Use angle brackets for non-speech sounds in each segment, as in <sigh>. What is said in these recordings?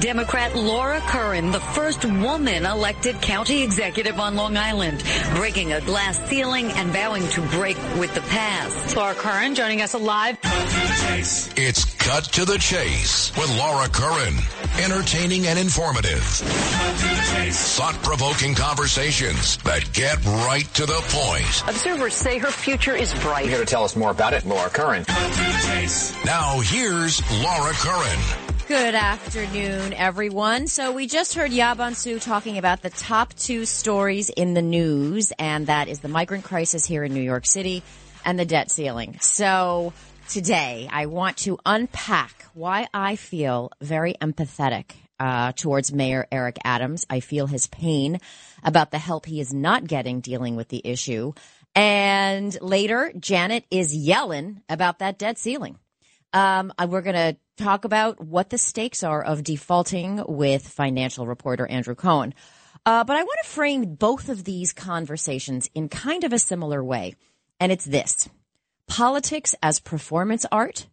Democrat Laura Curran, the first woman elected county executive on Long Island, breaking a glass ceiling and vowing to break with the past. Laura Curran joining us live. It's Cut to the Chase with Laura Curran. Entertaining and informative. Thought-provoking conversations that get right to the point. Observers say her future is bright. You're Here to tell us more about it, Laura Curran. Now here's Laura Curran. Good afternoon, everyone. So we just heard Yaban Su talking about the top two stories in the news, and that is the migrant crisis here in New York City and the debt ceiling. So today I want to unpack why I feel very empathetic uh, towards Mayor Eric Adams. I feel his pain about the help he is not getting dealing with the issue. And later, Janet is yelling about that debt ceiling. Um, we're going to talk about what the stakes are of defaulting with financial reporter Andrew Cohen. Uh, but I want to frame both of these conversations in kind of a similar way. And it's this politics as performance art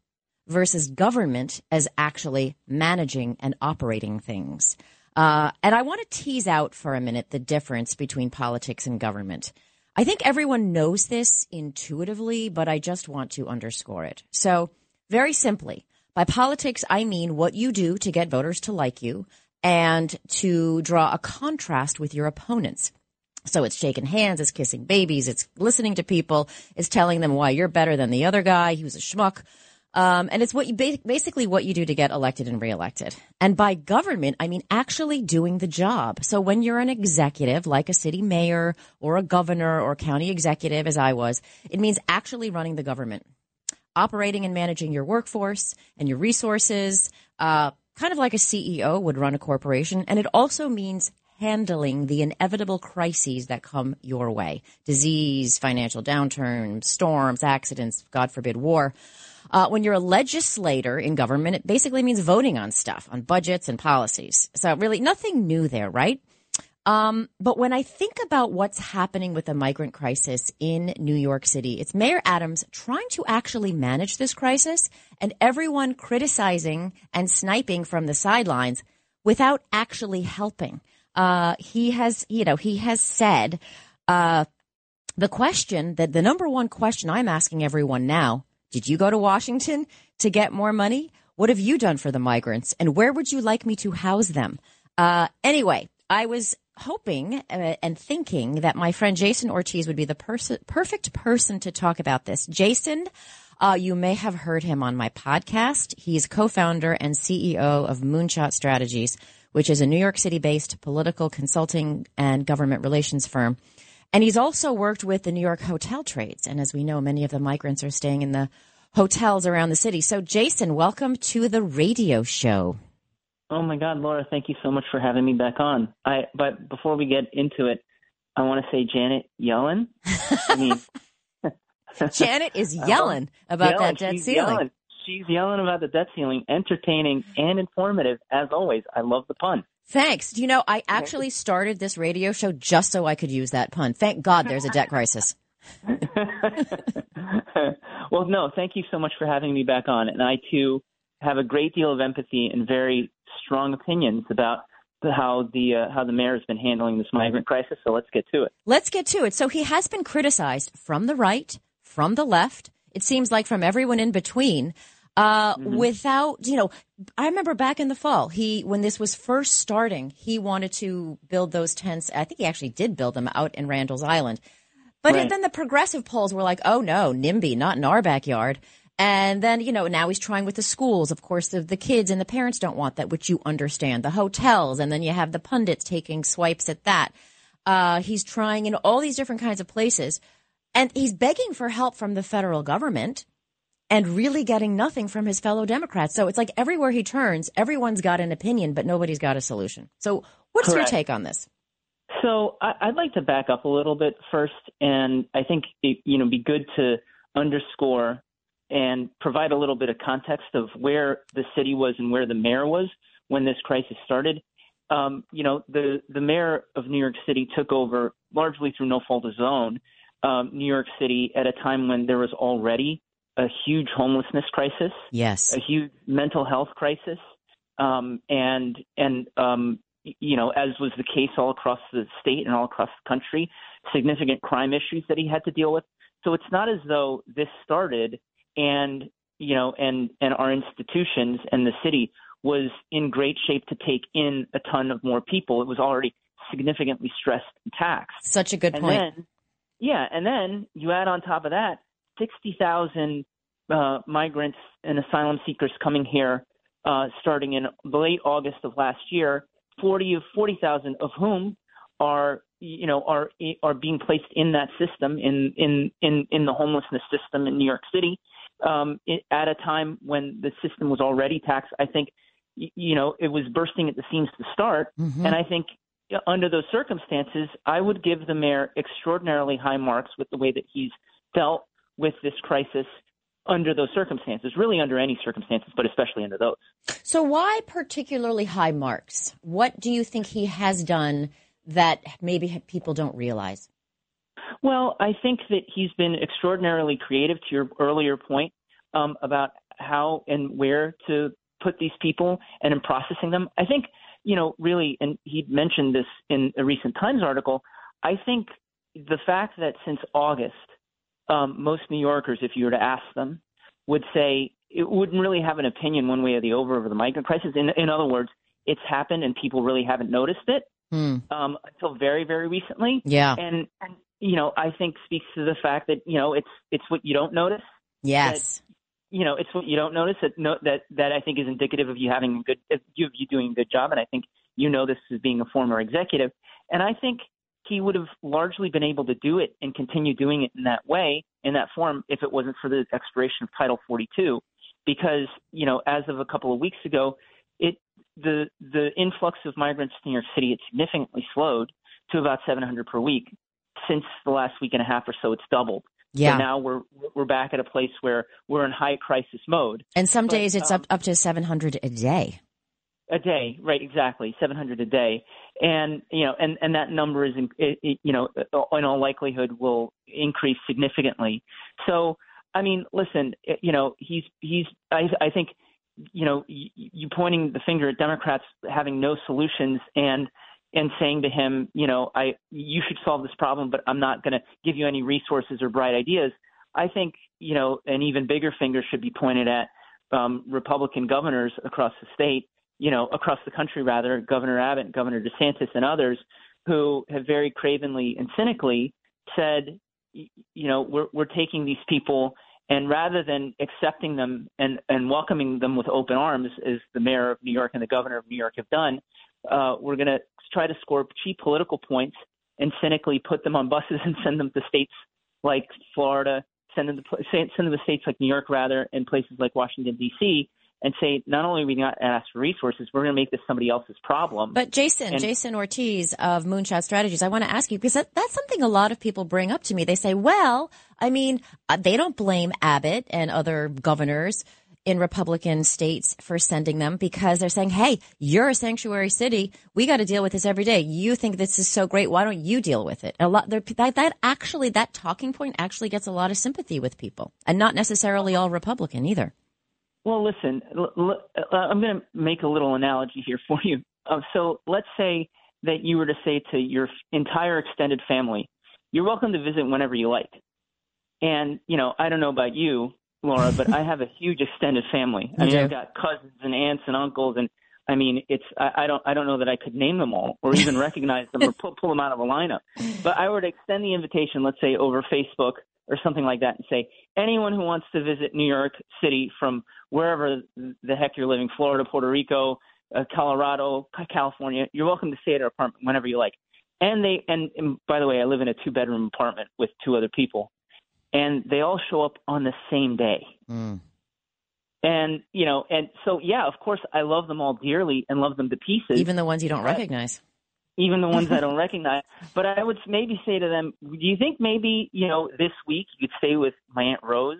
versus government as actually managing and operating things. Uh, and I want to tease out for a minute the difference between politics and government. I think everyone knows this intuitively, but I just want to underscore it. So, very simply, by politics, I mean what you do to get voters to like you and to draw a contrast with your opponents. So it's shaking hands, it's kissing babies, it's listening to people, it's telling them why you're better than the other guy. He was a schmuck. Um, and it's what you basically what you do to get elected and reelected. And by government, I mean actually doing the job. So when you're an executive, like a city mayor or a governor or county executive, as I was, it means actually running the government operating and managing your workforce and your resources, uh, kind of like a CEO would run a corporation. And it also means handling the inevitable crises that come your way disease, financial downturn, storms, accidents, God forbid, war. Uh, when you're a legislator in government, it basically means voting on stuff, on budgets and policies. So really nothing new there, right? Um, but when I think about what's happening with the migrant crisis in New York City, it's Mayor Adams trying to actually manage this crisis and everyone criticizing and sniping from the sidelines without actually helping. Uh, he has, you know, he has said, uh, the question that the number one question I'm asking everyone now, did you go to Washington to get more money? What have you done for the migrants? And where would you like me to house them? Uh, anyway, I was hoping uh, and thinking that my friend Jason Ortiz would be the pers- perfect person to talk about this. Jason, uh, you may have heard him on my podcast. He's co-founder and CEO of Moonshot Strategies, which is a New York City based political consulting and government relations firm. And he's also worked with the New York hotel trades. And as we know, many of the migrants are staying in the hotels around the city. So Jason, welcome to the radio show. Oh my God, Laura, thank you so much for having me back on. I but before we get into it, I want to say Janet Yellen. I mean, <laughs> Janet is <laughs> uh-huh. yelling about yelling. that debt ceiling. Yelling. She's yelling about the debt ceiling, entertaining and informative as always. I love the pun. Thanks. You know, I actually started this radio show just so I could use that pun. Thank God there's a debt crisis. <laughs> well, no, thank you so much for having me back on. And I too have a great deal of empathy and very strong opinions about how the uh, how the mayor has been handling this migrant crisis. So let's get to it. Let's get to it. So he has been criticized from the right, from the left. It seems like from everyone in between. Uh, mm-hmm. without, you know, I remember back in the fall, he, when this was first starting, he wanted to build those tents. I think he actually did build them out in Randall's Island. But right. then the progressive polls were like, oh no, NIMBY, not in our backyard. And then, you know, now he's trying with the schools. Of course, the, the kids and the parents don't want that, which you understand. The hotels, and then you have the pundits taking swipes at that. Uh, he's trying in all these different kinds of places. And he's begging for help from the federal government and really getting nothing from his fellow Democrats. So it's like everywhere he turns, everyone's got an opinion, but nobody's got a solution. So what's Correct. your take on this? So I, would like to back up a little bit first, and I think it, you know be good to underscore and provide a little bit of context of where the city was and where the mayor was when this crisis started. Um, you know, the the mayor of New York City took over largely through no fault of his own. Um, New York City at a time when there was already a huge homelessness crisis, yes, a huge mental health crisis, um, and and um, you know, as was the case all across the state and all across the country, significant crime issues that he had to deal with. So it's not as though this started and you know, and and our institutions and the city was in great shape to take in a ton of more people. It was already significantly stressed and taxed. Such a good and point. Then, yeah, and then you add on top of that sixty thousand uh, migrants and asylum seekers coming here uh, starting in late August of last year. Forty of forty thousand of whom are you know are are being placed in that system in in in in the homelessness system in New York City um, at a time when the system was already taxed. I think you know it was bursting at the seams to start, mm-hmm. and I think under those circumstances, I would give the mayor extraordinarily high marks with the way that he's dealt with this crisis under those circumstances, really under any circumstances, but especially under those. So, why particularly high marks? What do you think he has done that maybe people don't realize? Well, I think that he's been extraordinarily creative to your earlier point um, about how and where to put these people and in processing them. I think, you know, really, and he mentioned this in a recent Times article, I think the fact that since August, um, most New Yorkers, if you were to ask them, would say it wouldn't really have an opinion one way or the other over the migrant crisis. In, in other words, it's happened and people really haven't noticed it hmm. um, until very, very recently. Yeah. And, and you know, I think speaks to the fact that you know it's it's what you don't notice. Yes. That, you know, it's what you don't notice that no, that that I think is indicative of you having a good of you, you doing a good job, and I think you know this as being a former executive, and I think he would have largely been able to do it and continue doing it in that way, in that form, if it wasn't for the expiration of Title 42, because you know, as of a couple of weeks ago, it the the influx of migrants to New York City had significantly slowed to about 700 per week. Since the last week and a half or so, it's doubled. Yeah. So now we're we're back at a place where we're in high crisis mode. And some But, days it's um, up up to 700 a day. A day, right? Exactly, 700 a day, and you know, and and that number is, in, you know, in all likelihood will increase significantly. So, I mean, listen, you know, he's he's. I I think, you know, you, you pointing the finger at Democrats having no solutions and and saying to him, you know, I you should solve this problem, but I'm not going to give you any resources or bright ideas. I think, you know, an even bigger finger should be pointed at um, Republican governors across the state you know, across the country rather, Governor Abbott, Governor DeSantis, and others who have very cravenly and cynically said, you know, we're we're taking these people and rather than accepting them and and welcoming them with open arms, as the mayor of New York and the governor of New York have done, uh, we're going to try to score cheap political points and cynically put them on buses and send them to states like Florida, send them to send them to states like New York rather, and places like Washington D.C and say not only are we not asked for resources, we're going to make this somebody else's problem. But Jason, And- Jason Ortiz of Moonshot Strategies, I want to ask you because that, that's something a lot of people bring up to me. They say, well, I mean, uh, they don't blame Abbott and other governors in Republican states for sending them because they're saying, hey, you're a sanctuary city. We got to deal with this every day. You think this is so great. Why don't you deal with it? A lot that, that actually, that talking point actually gets a lot of sympathy with people and not necessarily all Republican either. Well, listen, l- l- uh, I'm going to make a little analogy here for you. Uh, so let's say that you were to say to your entire extended family, "You're welcome to visit whenever you like." And you know, I don't know about you, Laura, but <laughs> I have a huge extended family. I mean. I've got cousins and aunts and uncles, and I mean, it's I, I don't I don't know that I could name them all or even <laughs> recognize them or pull, pull them out of a lineup. But I were to extend the invitation, let's say over Facebook or something like that, and say anyone who wants to visit New York City from wherever the heck you're living, Florida, Puerto Rico, uh, Colorado, California, you're welcome to stay at our apartment whenever you like. And they and, and by the way, I live in a two bedroom apartment with two other people, and they all show up on the same day. And you know, and so yeah, of course, I love them all dearly and love them to pieces Even the ones you don't recognize. even the ones I <laughs> don't recognize. But I would maybe say to them, do you think maybe, you know, this week you could stay with my Aunt Rose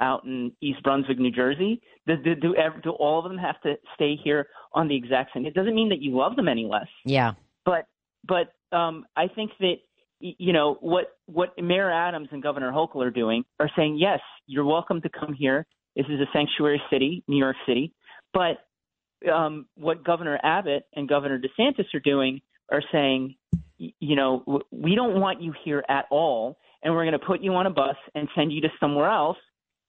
out in East Brunswick, New Jersey? Do, do, do, ev- do all of them have to stay here on the exact same? It doesn't mean that you love them any less. Yeah. But, but um, I think that, y- you know, what, what Mayor Adams and Governor Hochul are doing are saying, yes, you're welcome to come here. This is a sanctuary city, New York City. But um, what Governor Abbott and Governor DeSantis are doing are saying, you know, we don't want you here at all, and we're going to put you on a bus and send you to somewhere else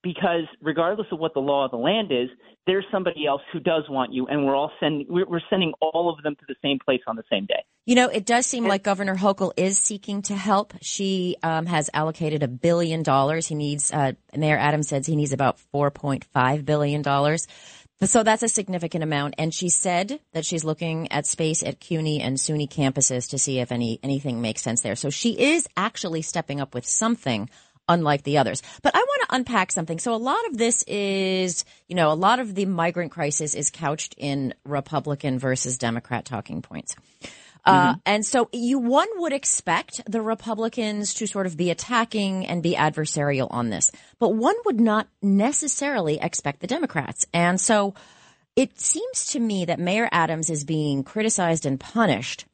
because regardless of what the law of the land is, there's somebody else who does want you, and we're all sending we're sending all of them to the same place on the same day. You know, it does seem like Governor Hochul is seeking to help. She um, has allocated a billion dollars. He needs, uh, Mayor Adams says he needs about four point five billion dollars. So that's a significant amount. And she said that she's looking at space at CUNY and SUNY campuses to see if any anything makes sense there. So she is actually stepping up with something unlike the others. But I want to unpack something. So a lot of this is, you know, a lot of the migrant crisis is couched in Republican versus Democrat talking points. Uh, mm-hmm. and so you, one would expect the Republicans to sort of be attacking and be adversarial on this, but one would not necessarily expect the Democrats. And so it seems to me that Mayor Adams is being criticized and punished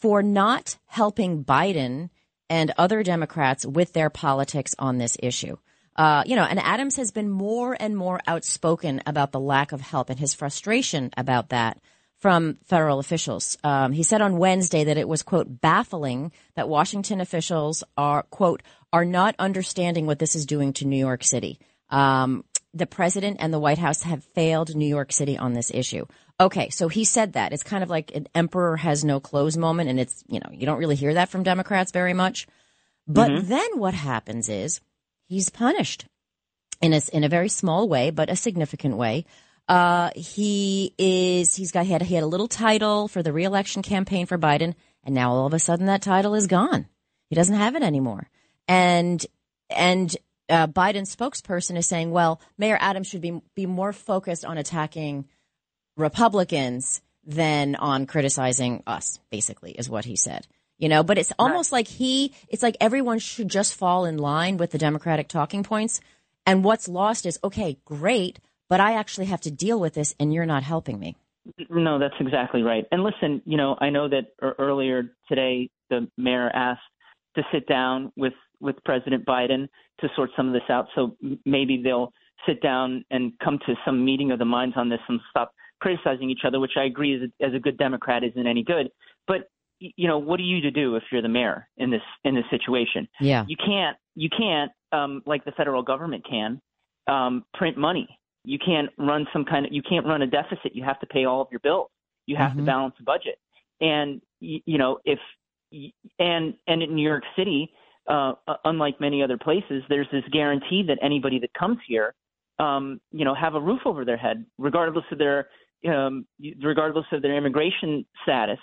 for not helping Biden and other Democrats with their politics on this issue. Uh, you know, and Adams has been more and more outspoken about the lack of help and his frustration about that from federal officials. Um, he said on Wednesday that it was, quote, baffling that Washington officials are, quote, are not understanding what this is doing to New York City. Um, the president and the White House have failed New York City on this issue. Okay, so he said that. It's kind of like an emperor has no clothes moment, and it's, you know, you don't really hear that from Democrats very much. But mm-hmm. then what happens is he's punished in a, in a very small way, but a significant way. Uh, he is, he's got, he had, he had a little title for the reelection campaign for Biden, and now all of a sudden that title is gone. He doesn't have it anymore. And, and, uh, Biden's spokesperson is saying, well, Mayor Adams should be, be more focused on attacking Republicans than on criticizing us, basically, is what he said. You know, but it's almost right. like he, it's like everyone should just fall in line with the Democratic talking points. And what's lost is, okay, great, but I actually have to deal with this and you're not helping me. No, that's exactly right. And listen, you know, I know that er, earlier today the mayor asked to sit down with with President Biden to sort some of this out. So maybe they'll sit down and come to some meeting of the minds on this and stop criticizing each other, which I agree as a, as a good Democrat isn't any good. But you know, what are you to do if you're the mayor in this in this situation? Yeah, you can't you can't um, like the federal government can um, print money. You can't run some kind of you can't run a deficit. You have to pay all of your bills. You have mm-hmm. to balance the budget. And you, you know if and and in New York City, uh, unlike many other places, there's this guarantee that anybody that comes here, um, you know, have a roof over their head, regardless of their um, regardless of their immigration status.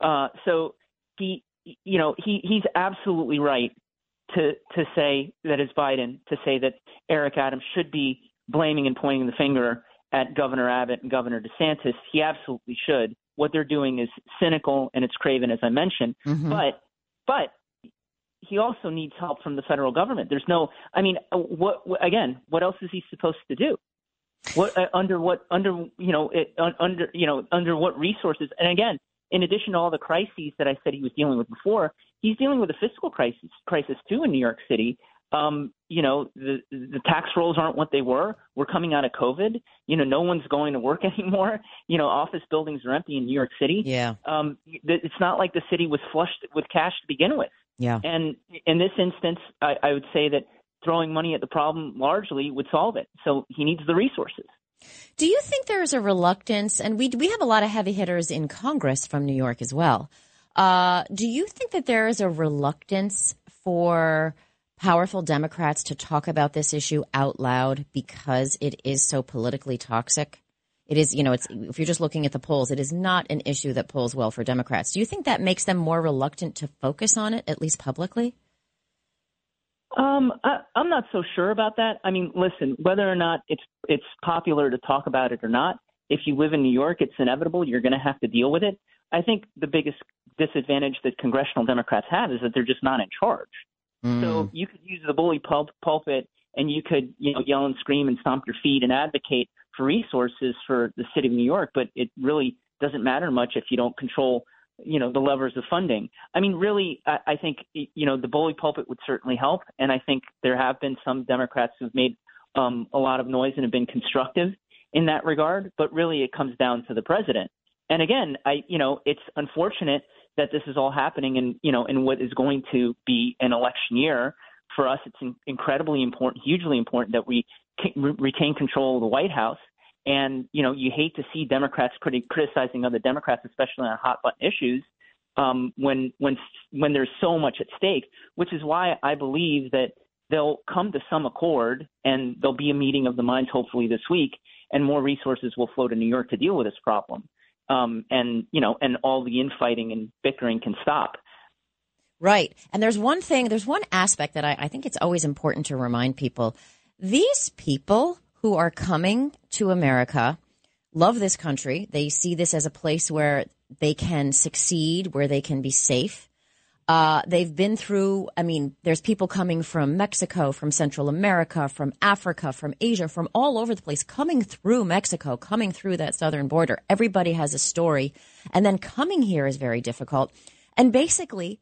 Uh, so he, you know, he he's absolutely right to to say that is Biden to say that Eric Adams should be blaming and pointing the finger at Governor Abbott and Governor DeSantis. He absolutely should. What they're doing is cynical and it's craven, as I mentioned. Mm-hmm. But but he also needs help from the federal government. There's no, I mean, uh, what again? What else is he supposed to do? What uh, under what under you know it, uh, under you know under what resources? And again, in addition to all the crises that I said he was dealing with before, he's dealing with a fiscal crisis crisis too in New York City. Um, you know, the the tax rolls aren't what they were. We're coming out of COVID. You know, no one's going to work <laughs> anymore. You know, office buildings are empty in New York City. Yeah. Um, it's not like the city was flushed with cash to begin with. Yeah. And in this instance, I, I would say that throwing money at the problem largely would solve it. So he needs the resources. Do you think there's a reluctance, and we we have a lot of heavy hitters in Congress from New York as well. Uh, do you think that there is a reluctance for powerful Democrats to talk about this issue out loud because it is so politically toxic? It is, you know, it's if you're just looking at the polls, it is not an issue that polls well for Democrats. Do you think that makes them more reluctant to focus on it, at least publicly? Um, I, I'm not so sure about that. I mean, listen, whether or not it's it's popular to talk about it or not, if you live in New York, it's inevitable. You're going to have to deal with it. I think the biggest disadvantage that congressional Democrats have is that they're just not in charge. Mm. So you could use the bully pul- pulpit and you could you know yell and scream and stomp your feet and advocate for resources for the city of New York, but it really doesn't matter much if you don't control you know the levers of funding. I mean, really, I, I think you know the bully pulpit would certainly help, and I think there have been some Democrats who've made um, a lot of noise and have been constructive in that regard, but really it comes down to the president. And again, I you know it's unfortunate that this is all happening in you know in what is going to be an election year for us. It's in, incredibly important, hugely important that we re- retain control of the White House. And you know you hate to see Democrats criti- criticizing other Democrats, especially on hot button issues, um, when when when there's so much at stake. Which is why I believe that they'll come to some accord, and there'll be a meeting of the minds hopefully this week, and more resources will flow to New York to deal with this problem um, and you know, and all the infighting and bickering can stop. Right. And there's one thing, there's one aspect that I, I think it's always important to remind people. These people who are coming to America love this country. They see this as a place where they can succeed, where they can be safe. Uh, they've been through, I mean, there's people coming from Mexico, from Central America, from Africa, from Asia, from all over the place, coming through Mexico, coming through that southern border. Everybody has a story. And then coming here is very difficult. And basically,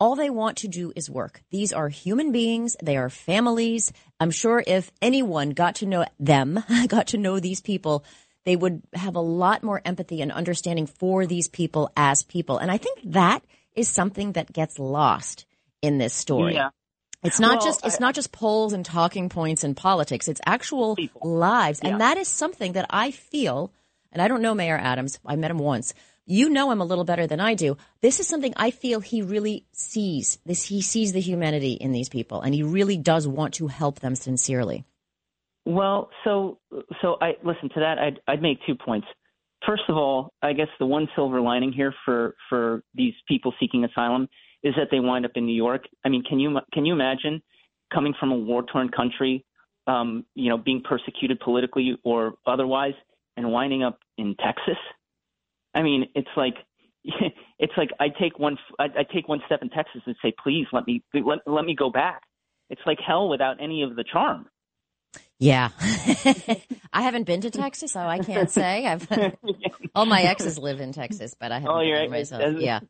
all they want to do is work. These are human beings. They are families. I'm sure if anyone got to know them, <laughs> got to know these people, they would have a lot more empathy and understanding for these people as people. And I think that is something that gets lost in this story. Yeah. It's not Well, just it's I- not just polls and talking points and politics. It's actual People. lives, Yeah. and that is something that I feel. And I don't know Mayor Adams. I met him once. You know him a little better than I do. This is something I feel he really sees. This he sees the humanity in these people, and he really does want to help them sincerely. Well, so so I listen to that. I'd I'd make two points. First of all, I guess the one silver lining here for for these people seeking asylum is that they wind up in New York. I mean, can you can you imagine coming from a war torn country, um, you know, being persecuted politically or otherwise, and winding up in Texas? I mean, it's like <laughs> it's like I take one I, I take one step in Texas and say, please let me let, let me go back. It's like hell without any of the charm. Yeah, <laughs> <laughs> I haven't been to Texas, so I can't say. I've all my exes live in Texas, but I haven't Oh, been right. myself. Yeah,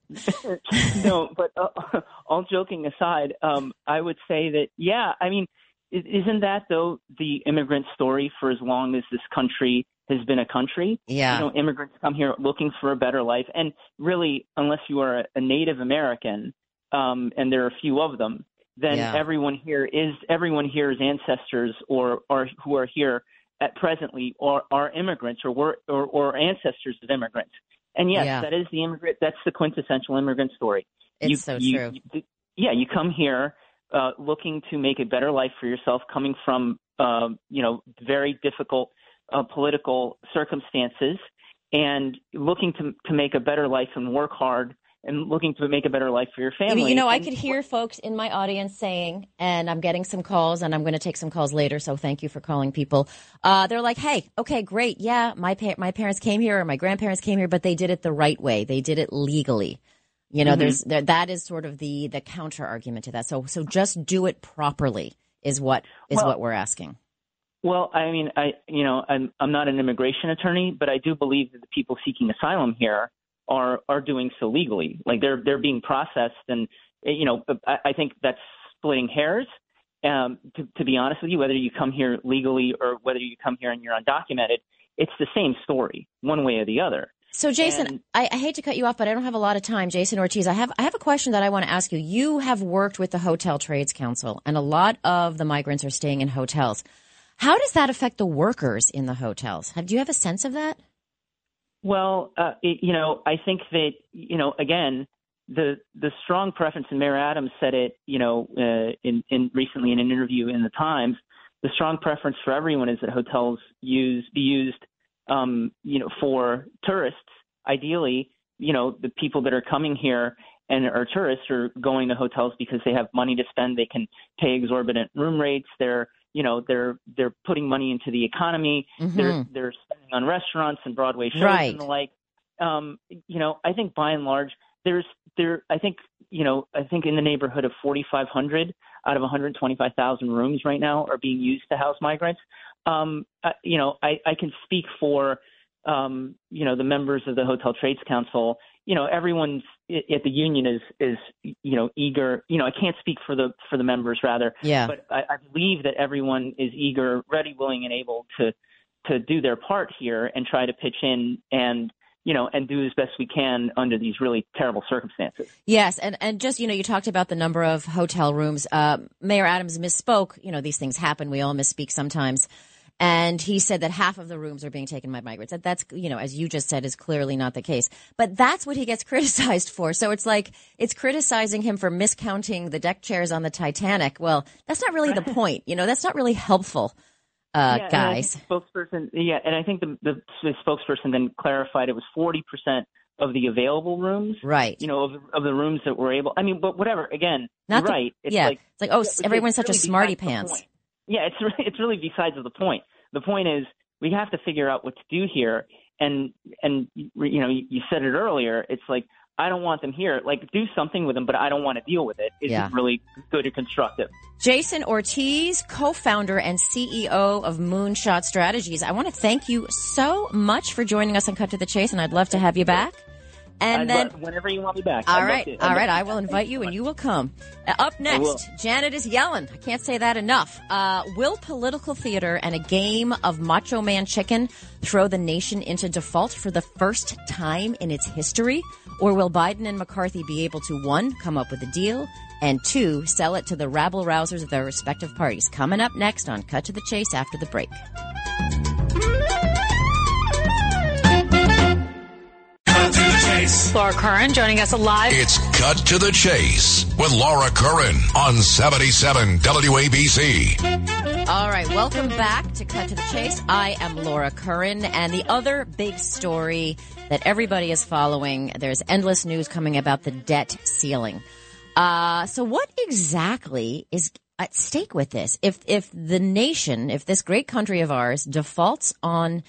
no, but uh, all joking aside, um, I would say that yeah, I mean, isn't that though the immigrant story for as long as this country has been a country? yeah. You know, immigrants come here looking for a better life, and really, unless you are a, Native American, um, and there are a few of them, then Yeah. everyone here is everyone here's ancestors or or who are here at presently or are immigrants or were or, or ancestors of immigrants. And yes, Yeah. that is the immigrant. That's the quintessential immigrant story. It's you, so you- true. you- yeah, you come here uh, looking to make a better life for yourself, coming from uh, you know very difficult uh, political circumstances, and looking to to make a better life and work hard and looking to make a better life for your family. you know, I could hear folks in my audience saying, and I'm getting some calls, and I'm going to take some calls later. So thank you for calling people. Uh, they're like, "Hey, okay, great, yeah, my pa- my parents came here, or my grandparents came here, but they did it the right way. They did it legally. You know, Mm-hmm. there's there, that is sort of the the counter argument to that. So so just do it properly is what is Well- what we're asking. Well, I mean, I you know, I'm I'm not an immigration attorney, but I do believe that the people seeking asylum here are are doing so legally. Like they're they're being processed, and you know, I, I think that's splitting hairs. Um, to, to be honest with you, whether you come here legally or whether you come here and you're undocumented, it's the same story, one way or the other. So, Jason, And- I, I hate to cut you off, but I don't have a lot of time. Jason Ortiz, I have I have a question that I want to ask you. You have worked with the Hotel Trades Council, and a lot of the migrants are staying in hotels. How does that affect the workers in the hotels? Have, do you have a sense of that? Well, uh, it, you know, I think that you know, again, the the strong preference, and Mayor Adams said it, you know, uh, in, in recently in an interview in the Times. The strong preference for everyone is that hotels use be used, um, you know, for tourists. Ideally, you know, the people that are coming here and are tourists are going to hotels because they have money to spend. They can pay exorbitant room rates. They're you know they're they're putting money into the economy. They're Mhm. they're spending on restaurants and Broadway shows Right. and the like. Um, you know, I think by and large, there's there. I think you know, I think in the neighborhood of 4,500 out of 125,000 rooms right now are being used to house migrants. Um, uh, you know, I, I can speak for um, you know the members of the Hotel Trades Council. You know, everyone's at the union is is you know eager. You know, I can't speak for the for the members rather, Yeah. but I, I believe that everyone is eager, ready, willing, and able to to do their part here and try to pitch in and you know, and do as best we can under these really terrible circumstances. Yes, and and just you know, you talked about the number of hotel rooms. Uh, Mayor Adams misspoke. You know, these things happen. We all misspeak sometimes. And he said that half of the rooms are being taken by migrants. That that's you know, as you just said, is clearly not the case. But that's what he gets <laughs> criticized for. So it's like it's criticizing him for miscounting the deck chairs on the Titanic. Well, that's not really the point. You know, that's not really helpful uh, yeah, guys. Spokesperson, yeah, and I think the, the, the spokesperson then clarified it was forty percent of the available rooms, right? You know, of, of the rooms that were able. I mean, but whatever. Again, Not the, right. It's yeah, like, it's like oh, it's, everyone's such really a smarty pants. Yeah, it's <laughs> really, it's really besides the point. The point is we have to figure out what to do here, and and you know, you said it earlier. It's like I don't want them here. Like, do something with them, but I don't want to deal with it. It's yeah. really good and constructive. Jason Ortiz, co-founder and CEO of Moonshot Strategies. I want to thank you so much for joining us on Cut to the Chase, and I'd love to have you back. And I'd then whenever you want me back. All right, all right. I will invite you, and you will come. Uh, up next, Janet is yelling. I can't say that enough. Uh, will political theater and a game of Macho Man Chicken throw the nation into default for the first time in its history, or will Biden and McCarthy be able to one come up with a deal? And two, sell it to the rabble rousers of their respective parties. Coming up next on Cut to the Chase after the break. Laura Curran joining us live. It's Cut to the Chase with Laura Curran on 77 WABC. All right, welcome back to Cut to the Chase. I am Laura Curran, and the other big story that everybody is following, there's endless news coming about the debt ceiling. Uh, so what exactly is at stake with this? If, if the nation, if this great country of ours defaults on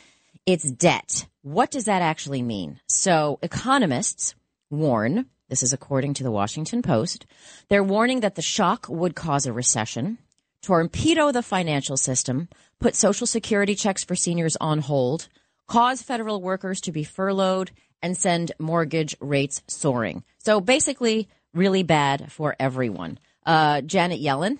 its debt, what does that actually mean? So economists warn, this is according to the Washington Post, they're warning that the shock would cause a recession, torpedo the financial system, put social security checks for seniors on hold, cause federal workers to be furloughed, and send mortgage rates soaring. So basically, really bad for everyone. Uh, Janet Yellen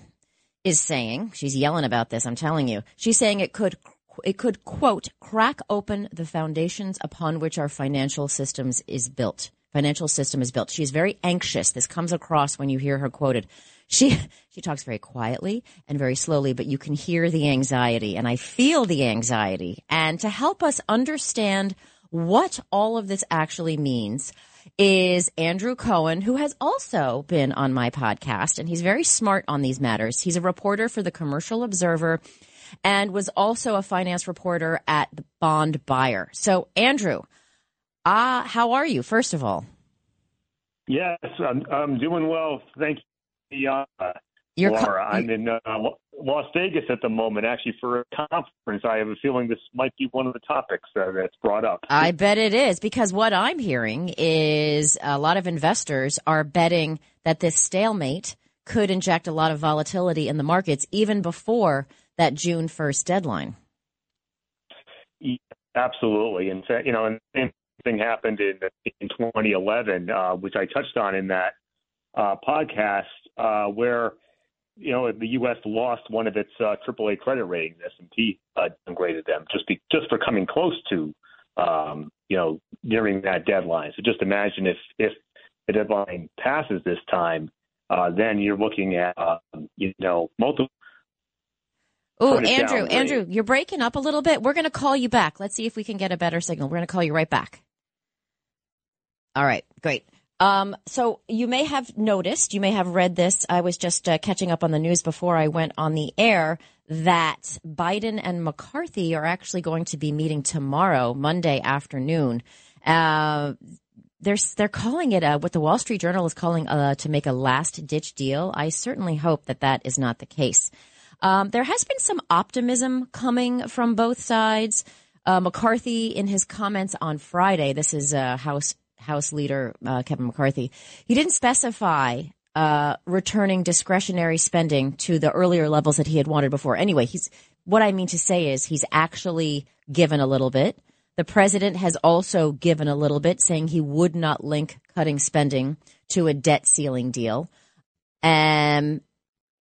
is saying, she's yelling about this, I'm telling you, she's saying it could it could quote crack open the foundations upon which our financial systems is built. Financial system is built. She's very anxious. This comes across when you hear her quoted. She she talks very quietly and very slowly but you can hear the anxiety and i feel the anxiety. And to help us understand what all of this actually means is Andrew Cohen, who has also been on my podcast, and he's very smart on these matters. He's a reporter for the Commercial Observer and was also a finance reporter at the Bond Buyer. So, Andrew, uh, how are you, first of all? Yes, I'm, I'm doing well. Thank you, uh, You're Laura. Co- I'm in uh, Las Vegas at the moment, actually, for a conference. I have a feeling this might be one of the topics uh, that's brought up. I bet it is, because what I'm hearing is a lot of investors are betting that this stalemate could inject a lot of volatility in the markets even before that June 1st deadline. Absolutely. And, you know, and same thing happened in, in 2011, uh, which I touched on in that uh, podcast, uh, where, you know, the U.S. lost one of its uh, AAA credit ratings. S&P uh, downgraded them just be, just for coming close to, um, you know, nearing that deadline. So just imagine if if the deadline passes this time, uh, then you're looking at, uh, you know, multiple Oh, Andrew, Andrew, you're breaking up a little bit. We're going to call you back. Let's see if we can get a better signal. We're going to call you right back. All right, great. Um, so you may have noticed, you may have read this. I was just uh, catching up on the news before I went on the air that Biden and McCarthy are actually going to be meeting tomorrow, Monday afternoon. Uh, they're they're calling it a, what the Wall Street Journal is calling a, uh, to make a last ditch deal. I certainly hope that that is not the case. Um, there has been some optimism coming from both sides. Uh, McCarthy, in his comments on Friday, this is uh, House House Leader uh, Kevin McCarthy. He didn't specify uh, returning discretionary spending to the earlier levels that he had wanted before. Anyway, he's what I mean to say is he's actually given a little bit. The president has also given a little bit, saying he would not link cutting spending to a debt ceiling deal. Um,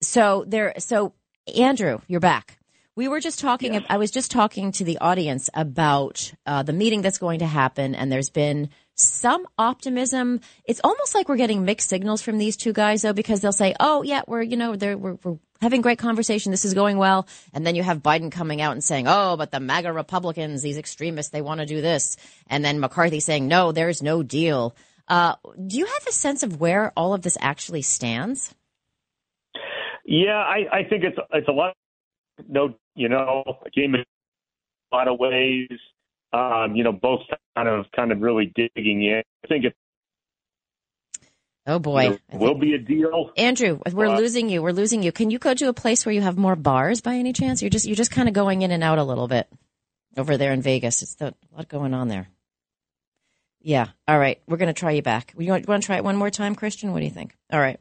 so there, so Andrew, you're back. We were just talking. I was just talking to the audience about uh, the meeting that's going to happen, and there's been some optimism. It's almost like we're getting mixed signals from these two guys, though, because they'll say, "Oh, yeah, we're you know we're, we're having great conversation. This is going well," and then you have Biden coming out and saying, "Oh, but the MAGA Republicans, these extremists, they want to do this," and then McCarthy saying, "No, there's no deal." Uh, do you have a sense of where all of this actually stands? Yeah, I, I think it's it's a lot. No, you know, a game in a lot of ways. Um, you know, both kind of kind of really digging in. I think it. Oh boy, will be a deal. Andrew, we're uh, losing you. We're losing you. Can you go to a place where you have more bars by any chance? You're just you're just kind of going in and out a little bit over there in Vegas. It's the, a lot going on there. Yeah. All right. We're going to try you back. You want, you want to try it one more time, Christian? What do you think? All right.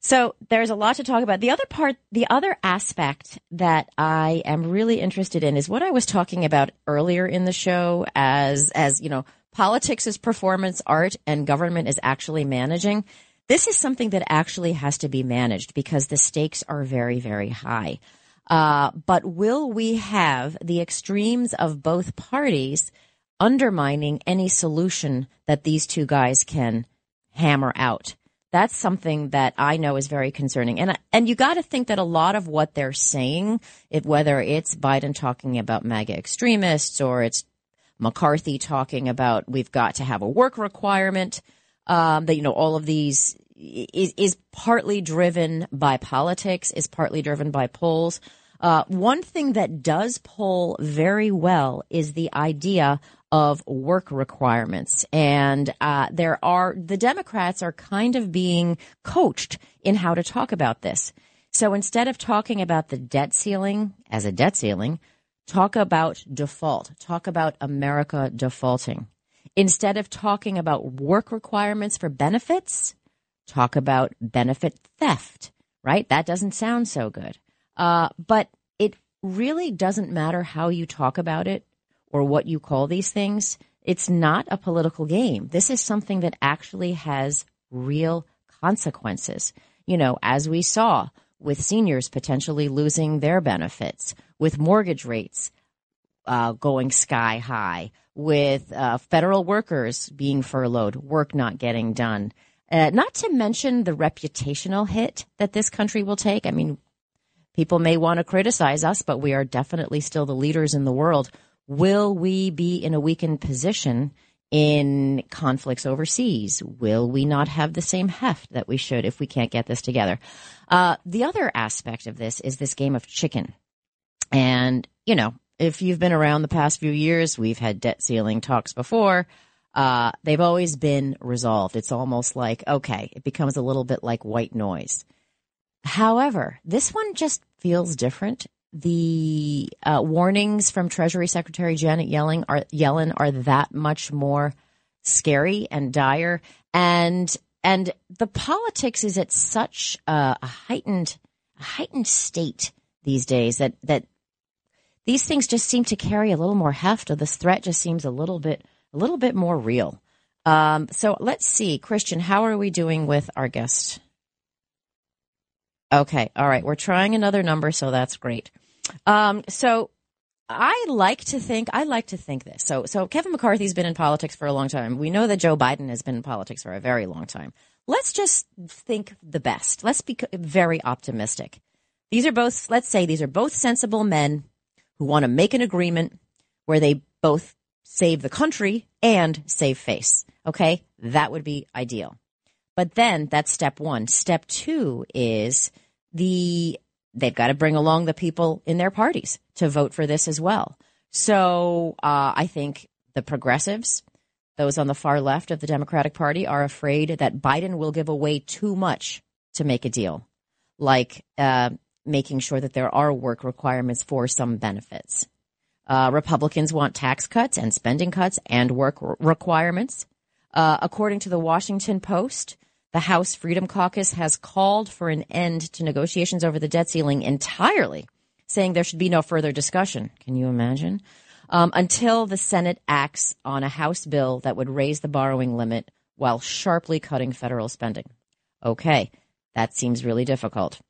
So there's a lot to talk about. The other part, the other aspect that I am really interested in is what I was talking about earlier in the show as, as, you know, politics is performance art and government is actually managing. This is something that actually has to be managed because the stakes are very, very high. Uh, but will we have the extremes of both parties undermining any solution that these two guys can hammer out? That's something that I know is very concerning. And and you got to think that a lot of what they're saying, it, whether it's Biden talking about MAGA extremists or it's McCarthy talking about we've got to have a work requirement, um, that you know all of these is is partly driven by politics, is partly driven by polls. Uh, one thing that does poll very well is the idea of work requirements. And uh, there are, the Democrats are kind of being coached in how to talk about this. So instead of talking about the debt ceiling as a debt ceiling, talk about default, talk about America defaulting. Instead of talking about work requirements for benefits, talk about benefit theft, right? That doesn't sound so good. Uh, but it really doesn't matter how you talk about it or what you call these things, it's not a political game. This is something that actually has real consequences. You know, as we saw with seniors potentially losing their benefits, with mortgage rates uh, going sky high, with uh, federal workers being furloughed, work not getting done. Uh, not to mention the reputational hit that this country will take. I mean, people may want to criticize us, but we are definitely still the leaders in the world Will we be in a weakened position in conflicts overseas? Will we not have the same heft that we should if we can't get this together? Uh, the other aspect of this is this game of chicken. And, you know, if you've been around the past few years, we've had debt ceiling talks before. Uh, they've always been resolved. It's almost like, okay, it becomes a little bit like white noise. However, this one just feels different the uh, warnings from Treasury Secretary Janet Yellen are, Yellen are that much more scary and dire, and and the politics is at such a, a heightened heightened state these days that that these things just seem to carry a little more heft, or this threat just seems a little bit a little bit more real. Um, so let's see, Christian, how are we doing with our guest? Okay. All right. We're trying another number, so that's great. Um, so I like to think, I like to think this. So, so Kevin McCarthy's been in politics for a long time. We know that Joe Biden has been in politics for a very long time. Let's just think the best. Let's be very optimistic. These are both, let's say these are both sensible men who want to make an agreement where they both save the country and save face. Okay. That would be ideal. But then that's step one. Step two is the they've got to bring along the people in their parties to vote for this as well. So uh, I think the progressives, those on the far left of the Democratic Party, are afraid that Biden will give away too much to make a deal, like uh, making sure that there are work requirements for some benefits. Uh, Republicans want tax cuts and spending cuts and work requirements. Uh, according to the Washington Post, the House Freedom Caucus has called for an end to negotiations over the debt ceiling entirely, saying there should be no further discussion. Can you imagine? Um, until the Senate acts on a House bill that would raise the borrowing limit while sharply cutting federal spending. Okay, that seems really difficult.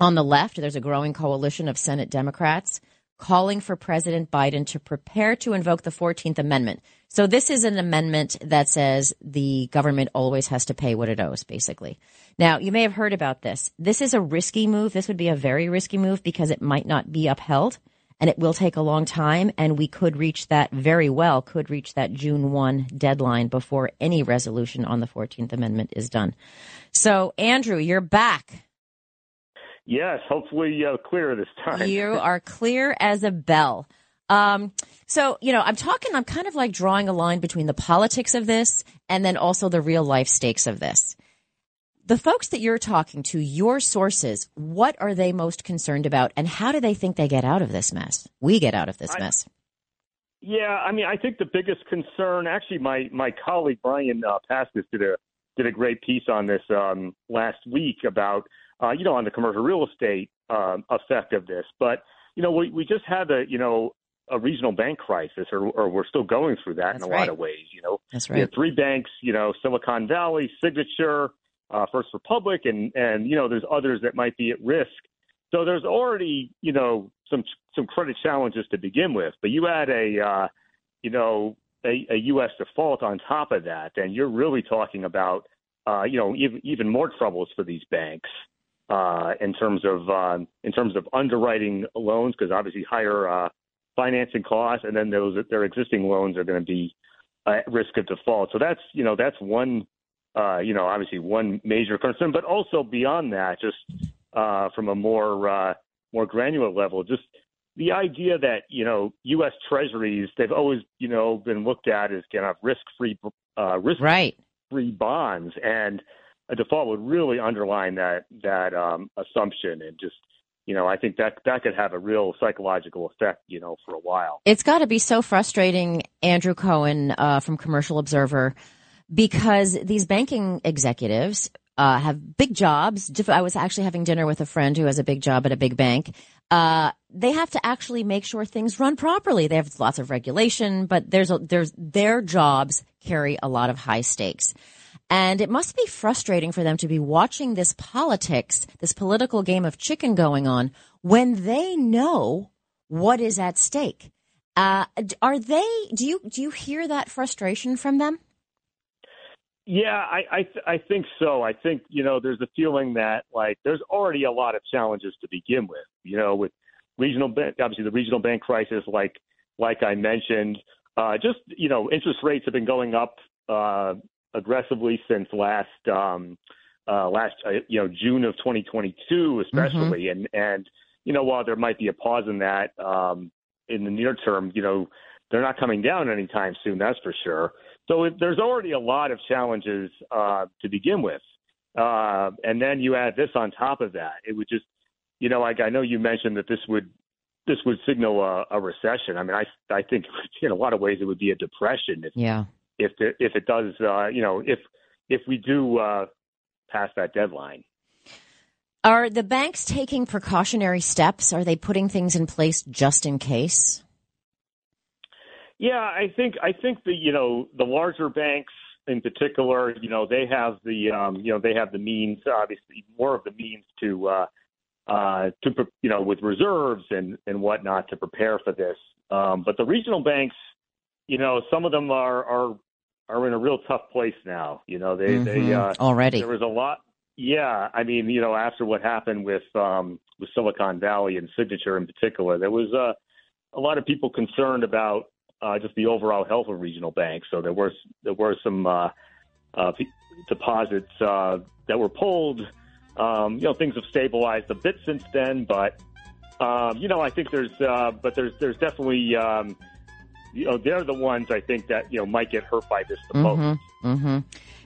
On the left, there's a growing coalition of Senate Democrats calling for President Biden to prepare to invoke the 14th Amendment. So this is an amendment that says the government always has to pay what it owes, basically. Now, you may have heard about this. This is a risky move. This would be a very risky move because it might not be upheld and it will take a long time. And we could reach that very well, could reach that June 1 deadline before any resolution on the 14th Amendment is done. So, Andrew, you're back. Yes, hopefully uh, clear this time. You <laughs> are clear as a bell. Um, so, you know, I'm talking, I'm kind of like drawing a line between the politics of this and then also the real life stakes of this. The folks that you're talking to, your sources, what are they most concerned about and how do they think they get out of this mess? We get out of this I, mess. Yeah, I mean, I think the biggest concern, actually, my my colleague Brian uh, did a did a great piece on this um, last week about uh, you know on the commercial real estate um, effect of this. But you know, we we just had a you know a regional bank crisis, or, or we're still going through that That's in a right. lot of ways. You know, That's we had right. three banks, you know, Silicon Valley, Signature, uh, First Republic, and and you know, there's others that might be at risk. So there's already you know some some credit challenges to begin with, but you add a uh, you know a, a U.S. default on top of that, and you're really talking about uh, you know even even more troubles for these banks uh, in terms of um, in terms of underwriting loans because obviously higher uh, financing costs, and then those their existing loans are going to be at risk of default. So that's you know that's one uh, you know obviously one major concern, but also beyond that, just uh, from a more uh, more granular level, just the idea that you know U.S. Treasuries they've always you know been looked at as kind of risk free uh, risk Right. free bonds, and a default would really underline that that um, assumption, and just you know I think that that could have a real psychological effect, you know, for a while. It's got to be so frustrating, Andrew Cohen uh, from Commercial Observer, because these banking executives uh, have big jobs. I was actually having dinner with a friend who has a big job at a big bank. Uh, they have to actually make sure things run properly. They have lots of regulation, but there's a, there's their jobs carry a lot of high stakes. And it must be frustrating for them to be watching this politics, this political game of chicken going on when they know what is at stake. Uh, are they? Do you do you hear that frustration from them? Yeah, I I, th- I think so. I think you know there's a feeling that like there's already a lot of challenges to begin with. You know, with regional bank, obviously the regional bank crisis, like like I mentioned, uh, just you know interest rates have been going up uh, aggressively since last um, uh, last uh, you know June of 2022, especially, and and you know while there might be a pause in that um, in the near term, you know they're not coming down anytime soon. That's for sure. So it, there's already a lot of challenges uh, to begin with, uh, and then you add this on top of that. It would just, you know, like I know you mentioned that this would this would signal a, a recession. I mean, I I think in a lot of ways it would be a depression if Yeah. If the, if it does, uh, you know, if if we do uh, pass that deadline. Are the banks taking precautionary steps? Are they putting things in place just in case? Yeah, I think I think the you know the larger banks in particular, you know, they have the um, you know they have the means, obviously more of the means to uh, uh, to you know with reserves and and whatnot to prepare for this. Um, but the regional banks, you know, some of them are are are in a real tough place now. You know, they they Mhm. uh, Already. there was a lot. Yeah, I mean, you know, after what happened with um, with Silicon Valley and Signature in particular, there was uh, a lot of people concerned about uh, just the overall health of regional banks. So there were there were some uh, uh, p- deposits uh, that were pulled. Um, you know, things have stabilized a bit since then, but um, you know, I think there's uh, but there's there's definitely um, you know they're the ones I think that you know might get hurt by this the most. hmm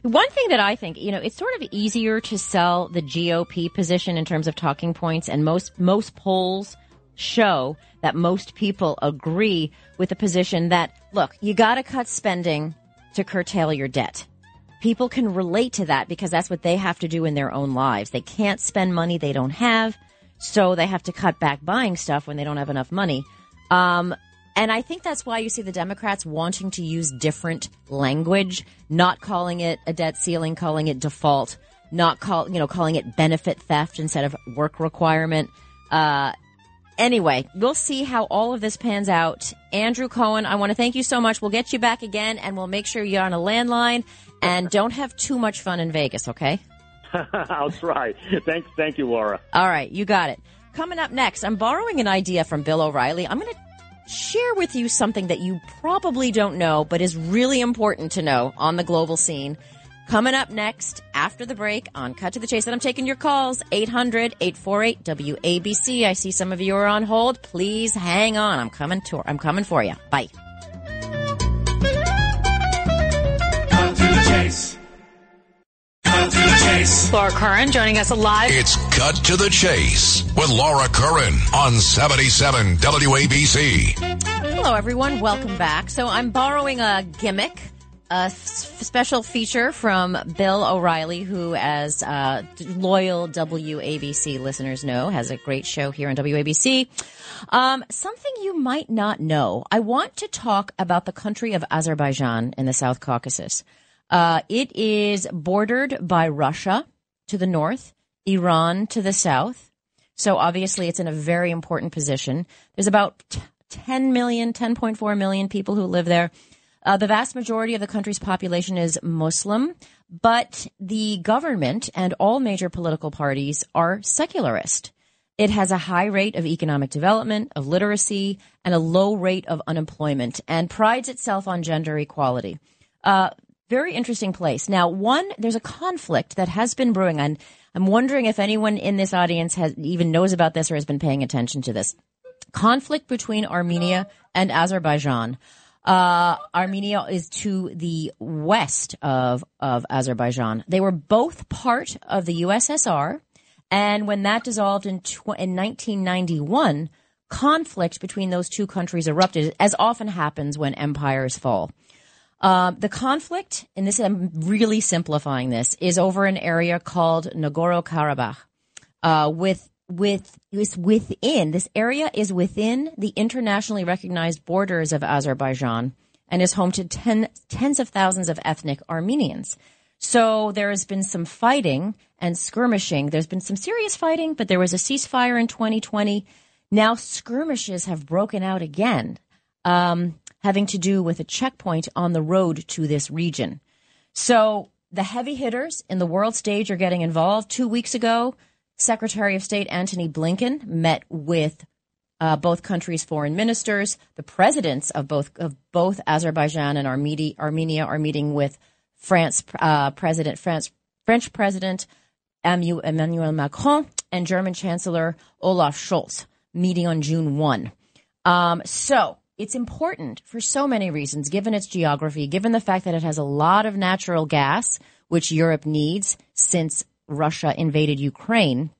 One thing that I think, you know, it's sort of easier to sell the GOP position in terms of talking points, and most most polls show that most people agree with the position that look, you got to cut spending to curtail your debt. People can relate to that because that's what they have to do in their own lives. They can't spend money they don't have, so they have to cut back buying stuff when they don't have enough money. Um, and I think that's why you see the Democrats wanting to use different language, not calling it a debt ceiling, calling it default, not call, you know, calling it benefit theft instead of work requirement. Uh, anyway, we'll see how all of this pans out. Andrew Cohen, I want to thank you so much. We'll get you back again and we'll make sure you're on a landline and <laughs> don't have too much fun in Vegas, okay? <laughs> I'll try. Thanks, thank you, Laura. All right, you got it. Coming up next, I'm borrowing an idea from Bill O'Reilly. I'm going to share with you something that you probably don't know, but is really important to know on the global scene. Coming up next after the break on Cut to the Chase, and I'm taking your calls 800 848 WABC. I see some of you are on hold. Please hang on. I'm coming to. I'm coming for you. Bye. Cut to the chase. Cut to the chase. Laura Curran joining us live. It's Cut to the Chase with Laura Curran on 77 WABC. Hello, everyone. Welcome back. So I'm borrowing a gimmick, a s- special feature from Bill O'Reilly, who, as uh, loyal WABC listeners know, has a great show here on WABC. Um, something you might not know. I want to talk about the country of Azerbaijan in the South Caucasus. Uh, it is bordered by Russia to the north, Iran to the south. So obviously it's in a very important position. There's about t- 10 million, 10.4 million people who live there. Uh, the vast majority of the country's population is Muslim, but the government and all major political parties are secularist. It has a high rate of economic development, of literacy, and a low rate of unemployment, and prides itself on gender equality. Uh, very interesting place. Now, one, there's a conflict that has been brewing, and I'm wondering if anyone in this audience has even knows about this or has been paying attention to this conflict between Armenia and Azerbaijan. Uh, Armenia is to the west of, of Azerbaijan. They were both part of the USSR. And when that dissolved in, tw- in 1991, conflict between those two countries erupted, as often happens when empires fall. Um, the conflict, and this I'm really simplifying this, is over an area called Nagorno Karabakh. Uh, with with is within this area is within the internationally recognized borders of Azerbaijan and is home to ten, tens of thousands of ethnic Armenians. So there has been some fighting and skirmishing. There's been some serious fighting, but there was a ceasefire in 2020. Now skirmishes have broken out again, um, having to do with a checkpoint on the road to this region. So the heavy hitters in the world stage are getting involved. Two weeks ago, Secretary of State Antony Blinken met with uh, both countries' foreign ministers. The presidents of both of both Azerbaijan and Armenia, Armenia are meeting with France uh, President France French President Emmanuel Macron and German Chancellor Olaf Scholz meeting on June one. Um, so it's important for so many reasons, given its geography, given the fact that it has a lot of natural gas, which Europe needs since Russia invaded Ukraine.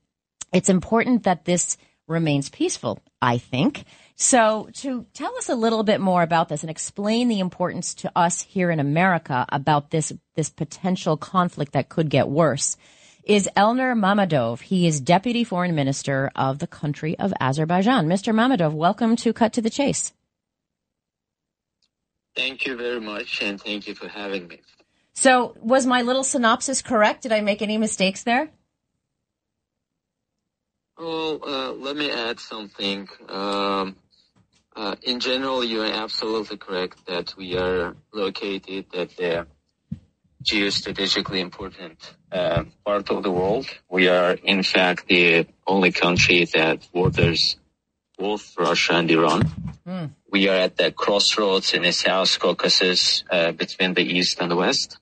It's important that this remains peaceful, I think. So to tell us a little bit more about this and explain the importance to us here in America about this, this potential conflict that could get worse is Elnur Mammadov. He is Deputy Foreign Minister of the country of Azerbaijan. Mr. Mammadov, welcome to Cut to the Chase. Thank you very much, and thank you for having me. So, was my little synopsis correct? Did I make any mistakes there? Well, uh, let me add something. Um, uh, in general, you are absolutely correct that we are located at the geostrategically important uh, part of the world. We are, in fact, the only country that borders both Russia and Iran. Mm. We are at the crossroads in the South Caucasus uh, between the East and the West.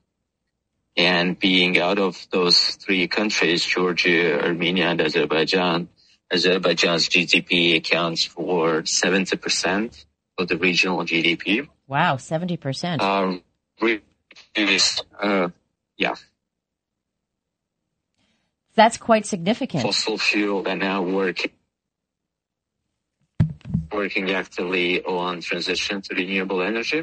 And being out of those three countries, Georgia, Armenia, and Azerbaijan, Azerbaijan's GDP accounts for 70% of the regional GDP. Wow, 70%. Um, is, uh, yeah, That's quite significant. fossil fuel and now working working actively on transition to renewable energy.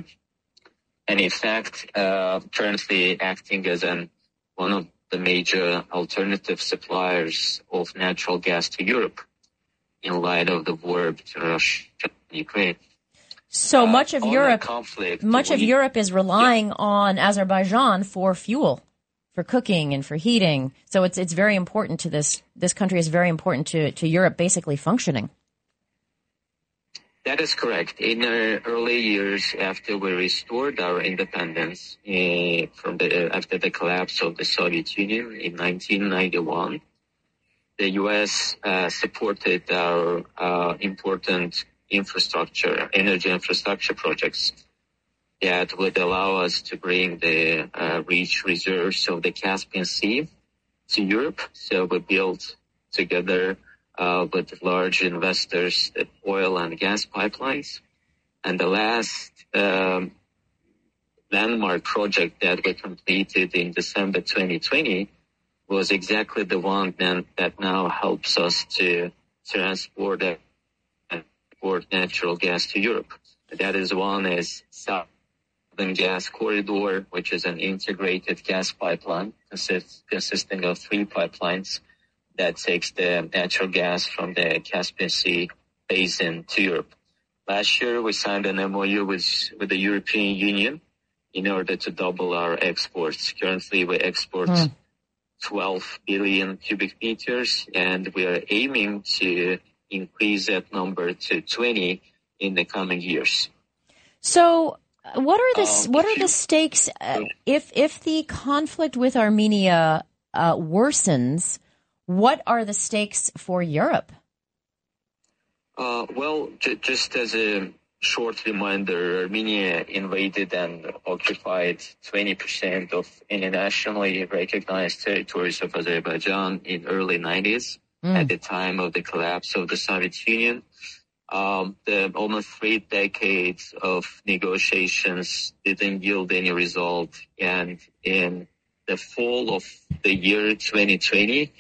And in fact, uh, currently acting as an one of the major alternative suppliers of natural gas to Europe in light of the war between Russia and Ukraine. So much of Europe, conflict, much of Europe is relying on Azerbaijan for fuel, for cooking and for heating. So it's it's very important to this this country is very important to to Europe basically functioning. That is correct. In the early years after we restored our independence uh, from the uh, after the collapse of the Soviet Union in 1991, the U.S. Uh, supported our uh, important infrastructure, energy infrastructure projects that would allow us to bring the uh, rich reserves of the Caspian Sea to Europe. So we built together uh, with large investors the oil and gas pipelines. And the last um, landmark project that we completed in December 2020 was exactly the one that, that now helps us to transport, natural gas to Europe. That is one is Southern Gas Corridor, which is an integrated gas pipeline consist, consisting of three pipelines that takes the natural gas from the Caspian Sea basin to Europe. Last year, we signed an MOU with, with the European Union in order to double our exports. Currently, we export Hmm. 12 billion cubic meters, and we are aiming to increase that number to 20 in the coming years. So, what are the Um, what are the stakes uh, if if the conflict with Armenia uh, worsens? What are the stakes for Europe? Uh, well, j- just as a short reminder, Armenia invaded and occupied 20% of internationally recognized territories of Azerbaijan in early 90s at the time of the collapse of the Soviet Union. Um, the almost three decades of negotiations didn't yield any result. And in the fall of the year 2020,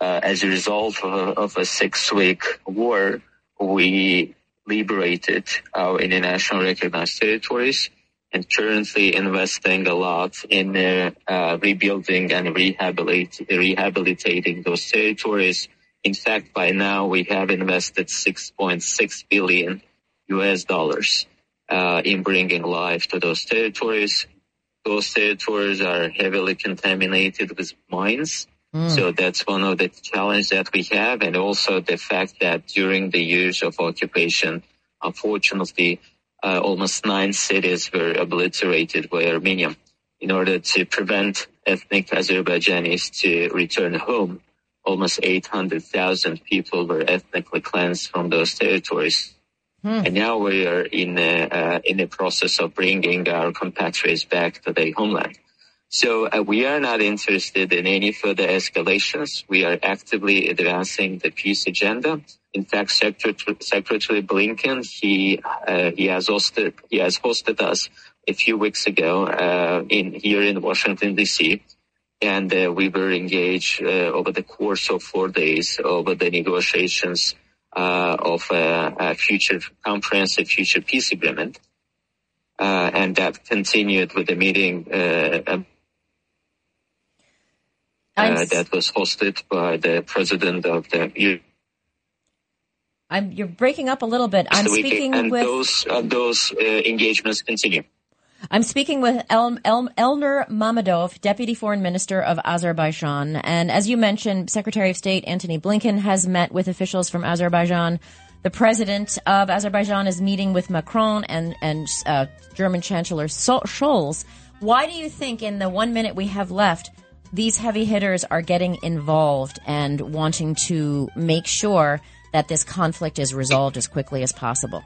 uh, as a result of a, of a six-week war, we liberated our international recognized territories and currently investing a lot in uh, uh, rebuilding and rehabilitating those territories. In fact, by now we have invested 6.6 billion US dollars uh, in bringing life to those territories. Those territories are heavily contaminated with mines. So that's one of the challenges that we have, and also the fact that during the years of occupation, unfortunately, uh, almost nine cities were obliterated by Armenia. In order to prevent ethnic Azerbaijanis to return home, almost 800,000 people were ethnically cleansed from those territories. And now we are in the, uh, in the process of bringing our compatriots back to their homeland. So uh, we are not interested in any further escalations. We are actively advancing the peace agenda. In fact, Secretary, Blinken he uh, he has hosted he has hosted us a few weeks ago uh, in here in Washington D.C. And uh, we were engaged uh, over the course of four days over the negotiations uh, of a, future comprehensive future peace agreement. Uh, and that continued with the meeting uh, uh, that was hosted by the president of the U- I'm you're breaking up a little bit. I'm speaking and with those uh, those uh, engagements continue. I'm speaking with El, El, Elnur Mammadov, Deputy Foreign Minister of Azerbaijan. And as you mentioned, Secretary of State Antony Blinken has met with officials from Azerbaijan. The president of Azerbaijan is meeting with Macron and, and uh, German Chancellor Scholz. Why do you think, in the one minute we have left, these heavy hitters are getting involved and wanting to make sure that this conflict is resolved as quickly as possible?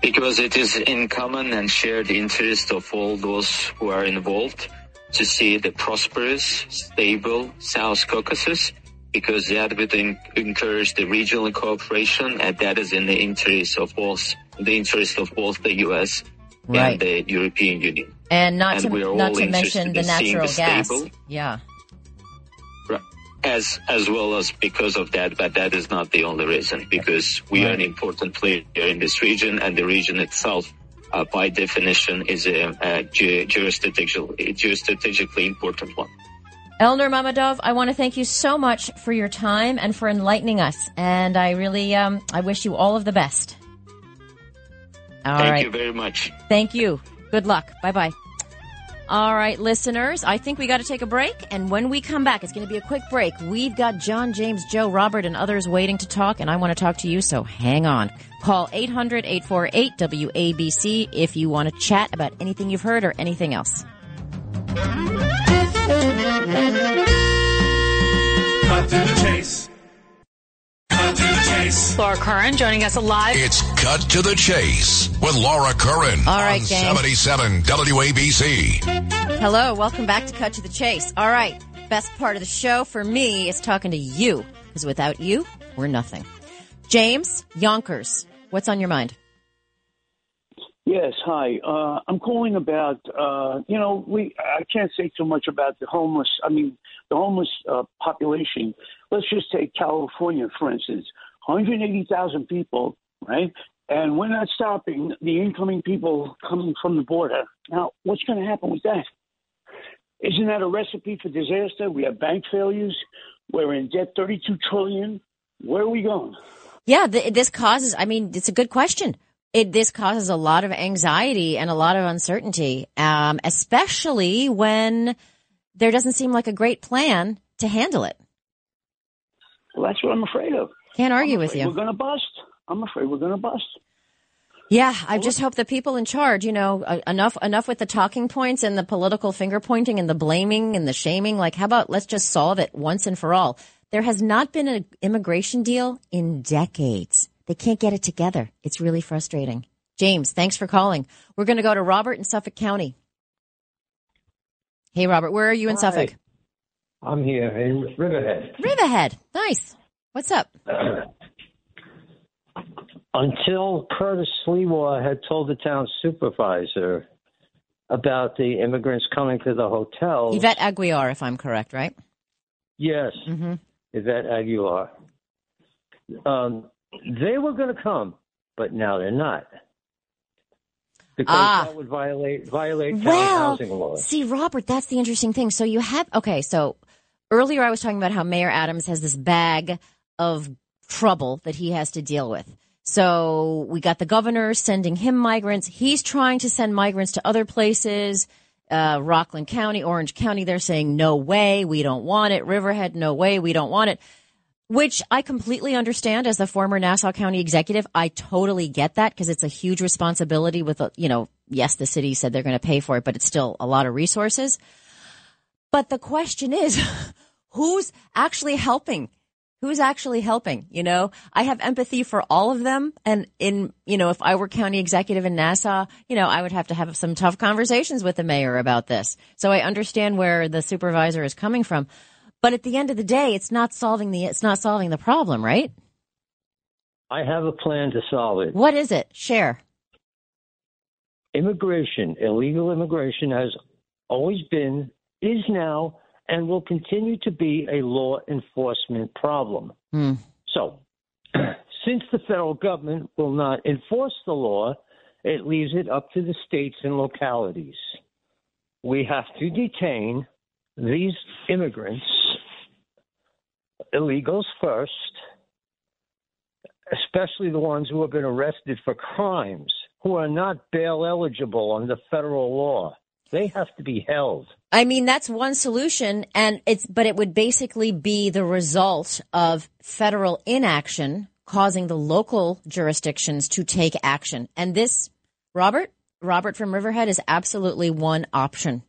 Because it is in common and shared interest of all those who are involved to see the prosperous, stable South Caucasus, because that would en- encourage the regional cooperation, and that is in the interest of both the interest of both the U.S. Right. and the European Union. And not And to not all to mention the natural the gas. stable- Yeah. As as well as because of that, but that is not the only reason. Because we are an important player in this region, and the region itself, uh, by definition, is a, a ge- geostrategic, geostrategically important one. Elnur Mammadov, I want to thank you so much for your time and for enlightening us. And I really, um, I wish you all of the best. All right. Thank you very much. Thank you. Good luck. Bye bye. All right, listeners, I think we got to take a break. And when we come back, it's going to be a quick break. We've got John, James, Joe, Robert, and others waiting to talk, and I want to talk to you, so hang on. Call 800 848 WABC if you want to chat about anything you've heard or anything else. Cut to the chase. Cut to the chase. Laura Curran joining us live. It's Cut to the Chase with Laura Curran All right, on gang. 77 WABC. Hello, welcome back to Cut to the Chase. All right, best part of the show for me is talking to you, because without you, we're nothing. James Yonkers, what's on your mind? Yes, hi. Uh, I'm calling about, uh, you know, we. I can't say too much about the homeless. I mean, the homeless uh, population. Let's just take California, for instance. 180,000 people, right? And we're not stopping the incoming people coming from the border. Now, what's going to happen with that? Isn't that a recipe for disaster? We have bank failures. We're in debt 32 trillion. Where are we going? Yeah, th- this causes, I mean, it's a good question. It, this causes a lot of anxiety and a lot of uncertainty, um, especially when there doesn't seem like a great plan to handle it. Well, that's what I'm afraid of. Can't argue I'm with you. We're going to bust. I'm afraid we're going to bust. Yeah, I just hope the people in charge, you know, uh, enough enough with the talking points and the political finger pointing and the blaming and the shaming. Like, how about let's just solve it once and for all? There has not been an immigration deal in decades. They can't get it together. It's really frustrating. James, thanks for calling. We're going to go to Robert in Suffolk County. Hey, Robert, where are you in Hi. Suffolk? I'm here in Riverhead. Riverhead. Nice. What's up? Until Curtis Sliwa had told the town supervisor about the immigrants coming to the hotel. Yvette Aguiar, if I'm correct, right? Yes, Mm-hmm. Yvette Aguiar. Um, they were going to come, but now they're not. Because Ah. that would violate violate town Well, housing laws. see, Robert, that's the interesting thing. So you have okay. So earlier I was talking about how Mayor Adams has this bag of trouble that he has to deal with. So we got the governor sending him migrants. He's trying to send migrants to other places. Uh, Rockland County, Orange County, they're saying, no way, we don't want it. Riverhead, no way, we don't want it. Which I completely understand as the former Nassau County executive. I totally get that because it's a huge responsibility with, you know, yes, the city said they're going to pay for it, but it's still a lot of resources. But the question is, <laughs> who's actually helping? Who's actually helping? You know, I have empathy for all of them. And in, you know, if I were county executive in Nassau, you know, I would have to have some tough conversations with the mayor about this. So I understand where the supervisor is coming from. But at the end of the day, it's not solving the, it's not solving the problem, right? I have a plan to solve it. What is it? Share. Immigration, illegal immigration, has always been, is now, and will continue to be a law enforcement problem. Hmm. So, <clears throat> since the federal government will not enforce the law, it leaves it up to the states and localities. We have to detain these immigrants, illegals first, especially the ones who have been arrested for crimes, who are not bail eligible under federal law. They have to be held. I mean, that's one solution and it's, but it would basically be the result of federal inaction causing the local jurisdictions to take action. And this, Robert, Robert from Riverhead is absolutely one option.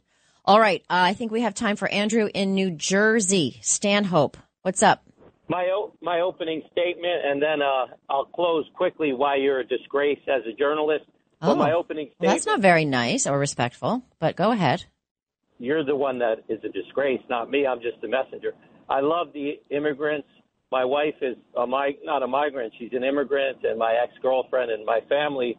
All right. Uh, I think we have time for Andrew in New Jersey. Stanhope, what's up? My o- my opening statement, and then uh, I'll close quickly. Why you're a disgrace as a journalist. Oh, my opening well, that's not very nice or respectful, but go ahead. you're the one that is a disgrace, not me. I'm just a messenger. I love the immigrants. My wife is a mig- not a migrant. She's an immigrant, and my ex-girlfriend and my family,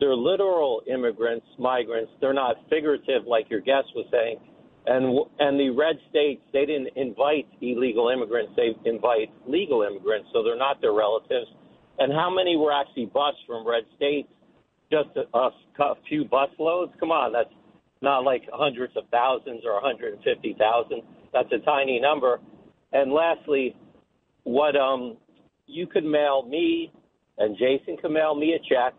they're literal immigrants, migrants. They're not figurative like your guest was saying. And w- and the red states, they didn't invite illegal immigrants. They invite legal immigrants, so they're not their relatives. And how many were actually bused from red states? Just a, a, few bus loads? Come on, that's not like hundreds of thousands or 150,000. That's a tiny number. And lastly, what um, you could mail me and Jason could mail me a check.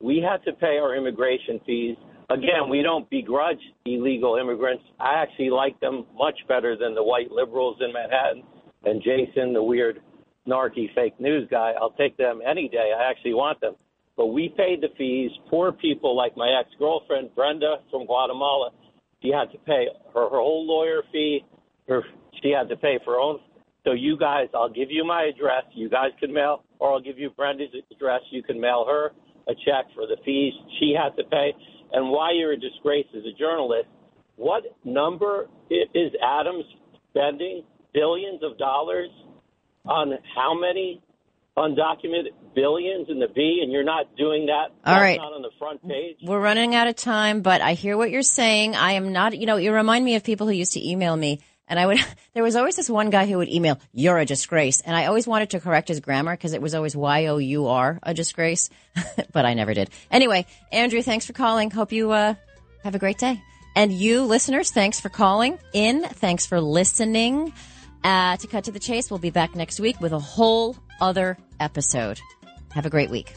We had to pay our immigration fees. again, we don't begrudge illegal immigrants. I actually like them much better than the white liberals in Manhattan and Jason, the weird, narky fake news guy. I'll take them any day. I actually want them. But we paid the fees. Poor people like my ex girlfriend, Brenda from Guatemala, she had to pay her, her whole lawyer fee. Her, she had to pay for her own. So, you guys, I'll give you my address. You guys can mail, or I'll give you Brenda's address. You can mail her a check for the fees she had to pay and why you're a disgrace as a journalist. What number is Adams spending billions of dollars on how many undocumented billions in the B, and you're not doing that. All That's right. not on the front page. We're running out of time, but I hear what you're saying. I am not, you know, you remind me of people who used to email me. And I would, <laughs> there was always this one guy who would email, you're a disgrace. And I always wanted to correct his grammar because it was always Y-O-U-R, a disgrace. <laughs> but I never did. Anyway, Andrew, thanks for calling. Hope you, uh, have a great day. And you listeners, thanks for calling in. Thanks for listening. Uh, to cut to the chase, we'll be back next week with a whole other episode. Have a great week.